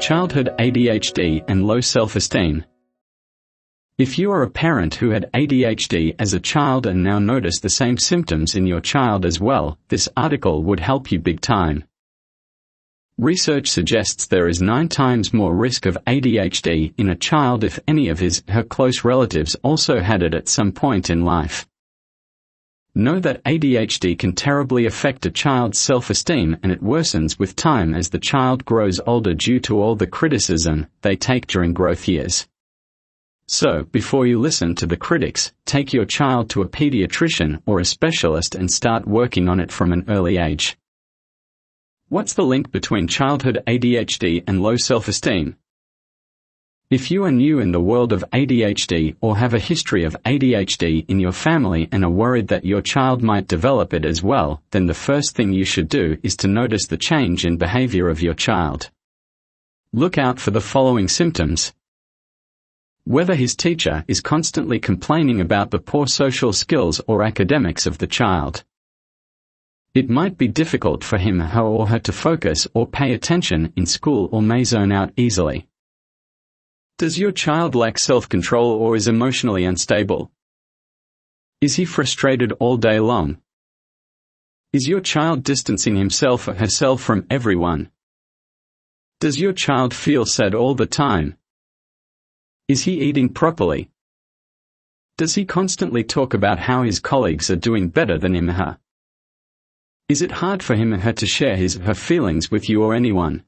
Childhood ADHD and low self-esteem. If you are a parent who had ADHD as a child and now notice the same symptoms in your child as well, this article would help you big time. Research suggests there is nine times more risk of ADHD in a child if any of his, her close relatives also had it at some point in life. Know that ADHD can terribly affect a child's self-esteem and it worsens with time as the child grows older due to all the criticism they take during growth years. So, before you listen to the critics, take your child to a pediatrician or a specialist and start working on it from an early age. What's the link between childhood ADHD and low self-esteem? If you are new in the world of ADHD or have a history of ADHD in your family and are worried that your child might develop it as well, then the first thing you should do is to notice the change in behavior of your child. Look out for the following symptoms. Whether his teacher is constantly complaining about the poor social skills or academics of the child. It might be difficult for him or her to focus or pay attention in school or may zone out easily. Does your child lack self-control or is emotionally unstable? Is he frustrated all day long? Is your child distancing himself or herself from everyone? Does your child feel sad all the time? Is he eating properly? Does he constantly talk about how his colleagues are doing better than him or her? Is it hard for him or her to share his or her feelings with you or anyone?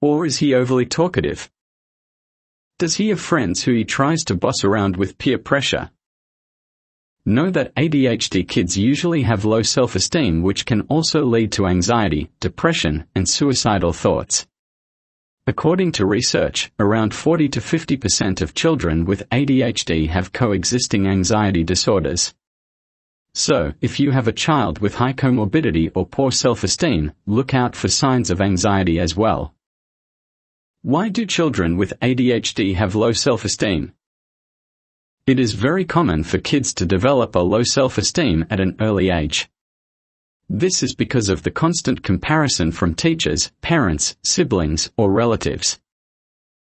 Or is he overly talkative? Does he have friends who he tries to boss around with peer pressure? Know that ADHD kids usually have low self-esteem which can also lead to anxiety, depression, and suicidal thoughts. According to research, around 40 to 50% of children with ADHD have coexisting anxiety disorders. So, if you have a child with high comorbidity or poor self-esteem, look out for signs of anxiety as well. Why do children with ADHD have low self-esteem? It is very common for kids to develop a low self-esteem at an early age. This is because of the constant comparison from teachers, parents, siblings, or relatives.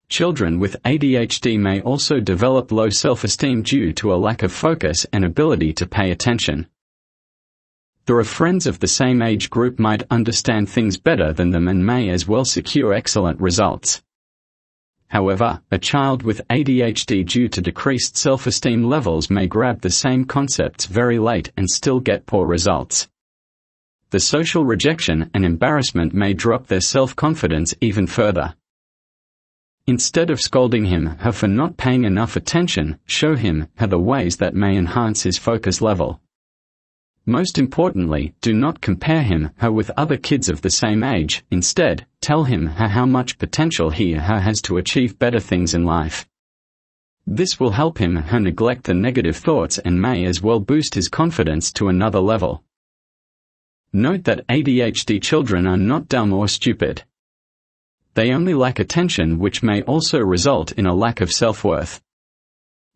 Children with ADHD may also develop low self-esteem due to a lack of focus and ability to pay attention. There are friends of the same age group might understand things better than them and may as well secure excellent results. However, a child with ADHD due to decreased self-esteem levels may grab the same concepts very late and still get poor results. The social rejection and embarrassment may drop their self-confidence even further. Instead of scolding him her for not paying enough attention, show him her the ways that may enhance his focus level. Most importantly, do not compare him, her with other kids of the same age, instead, tell him, her how much potential he, her has to achieve better things in life. This will help him, her neglect the negative thoughts and may as well boost his confidence to another level. Note that ADHD children are not dumb or stupid. They only lack attention which may also result in a lack of self-worth.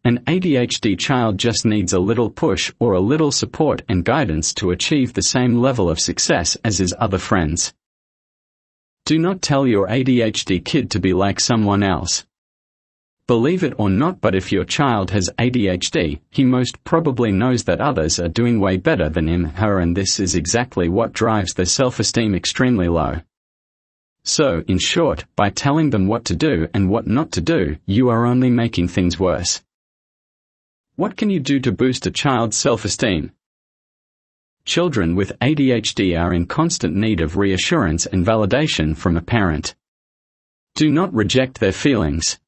An ADHD child just needs a little push or a little support and guidance to achieve the same level of success as his other friends. Do not tell your ADHD kid to be like someone else. Believe it or not but if your child has ADHD, he most probably knows that others are doing way better than him, her and this is exactly what drives their self-esteem extremely low. So, in short, by telling them what to do and what not to do, you are only making things worse. What can you do to boost a child's self-esteem? Children with ADHD are in constant need of reassurance and validation from a parent. Do not reject their feelings.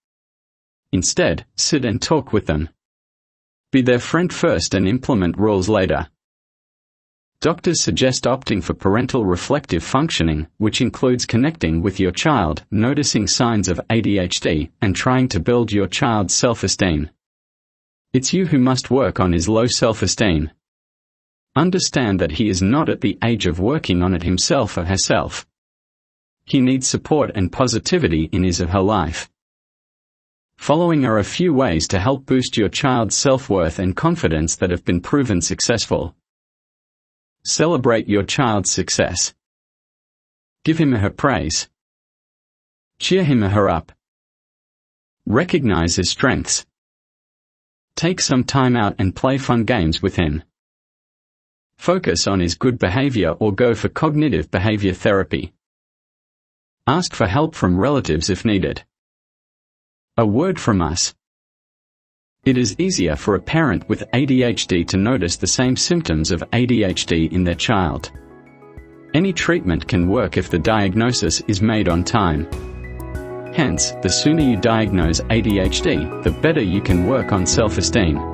Instead, sit and talk with them. Be their friend first and implement rules later. Doctors suggest opting for parental reflective functioning, which includes connecting with your child, noticing signs of ADHD, and trying to build your child's self-esteem. It's you who must work on his low self-esteem. Understand that he is not at the age of working on it himself or herself. He needs support and positivity in his or her life. Following are a few ways to help boost your child's self-worth and confidence that have been proven successful. Celebrate your child's success. Give him her praise. Cheer him or her up. Recognize his strengths. Take some time out and play fun games with him. Focus on his good behavior or go for cognitive behavior therapy. Ask for help from relatives if needed. A word from us. It is easier for a parent with ADHD to notice the same symptoms of ADHD in their child. Any treatment can work if the diagnosis is made on time. Hence, the sooner you diagnose ADHD, the better you can work on self-esteem.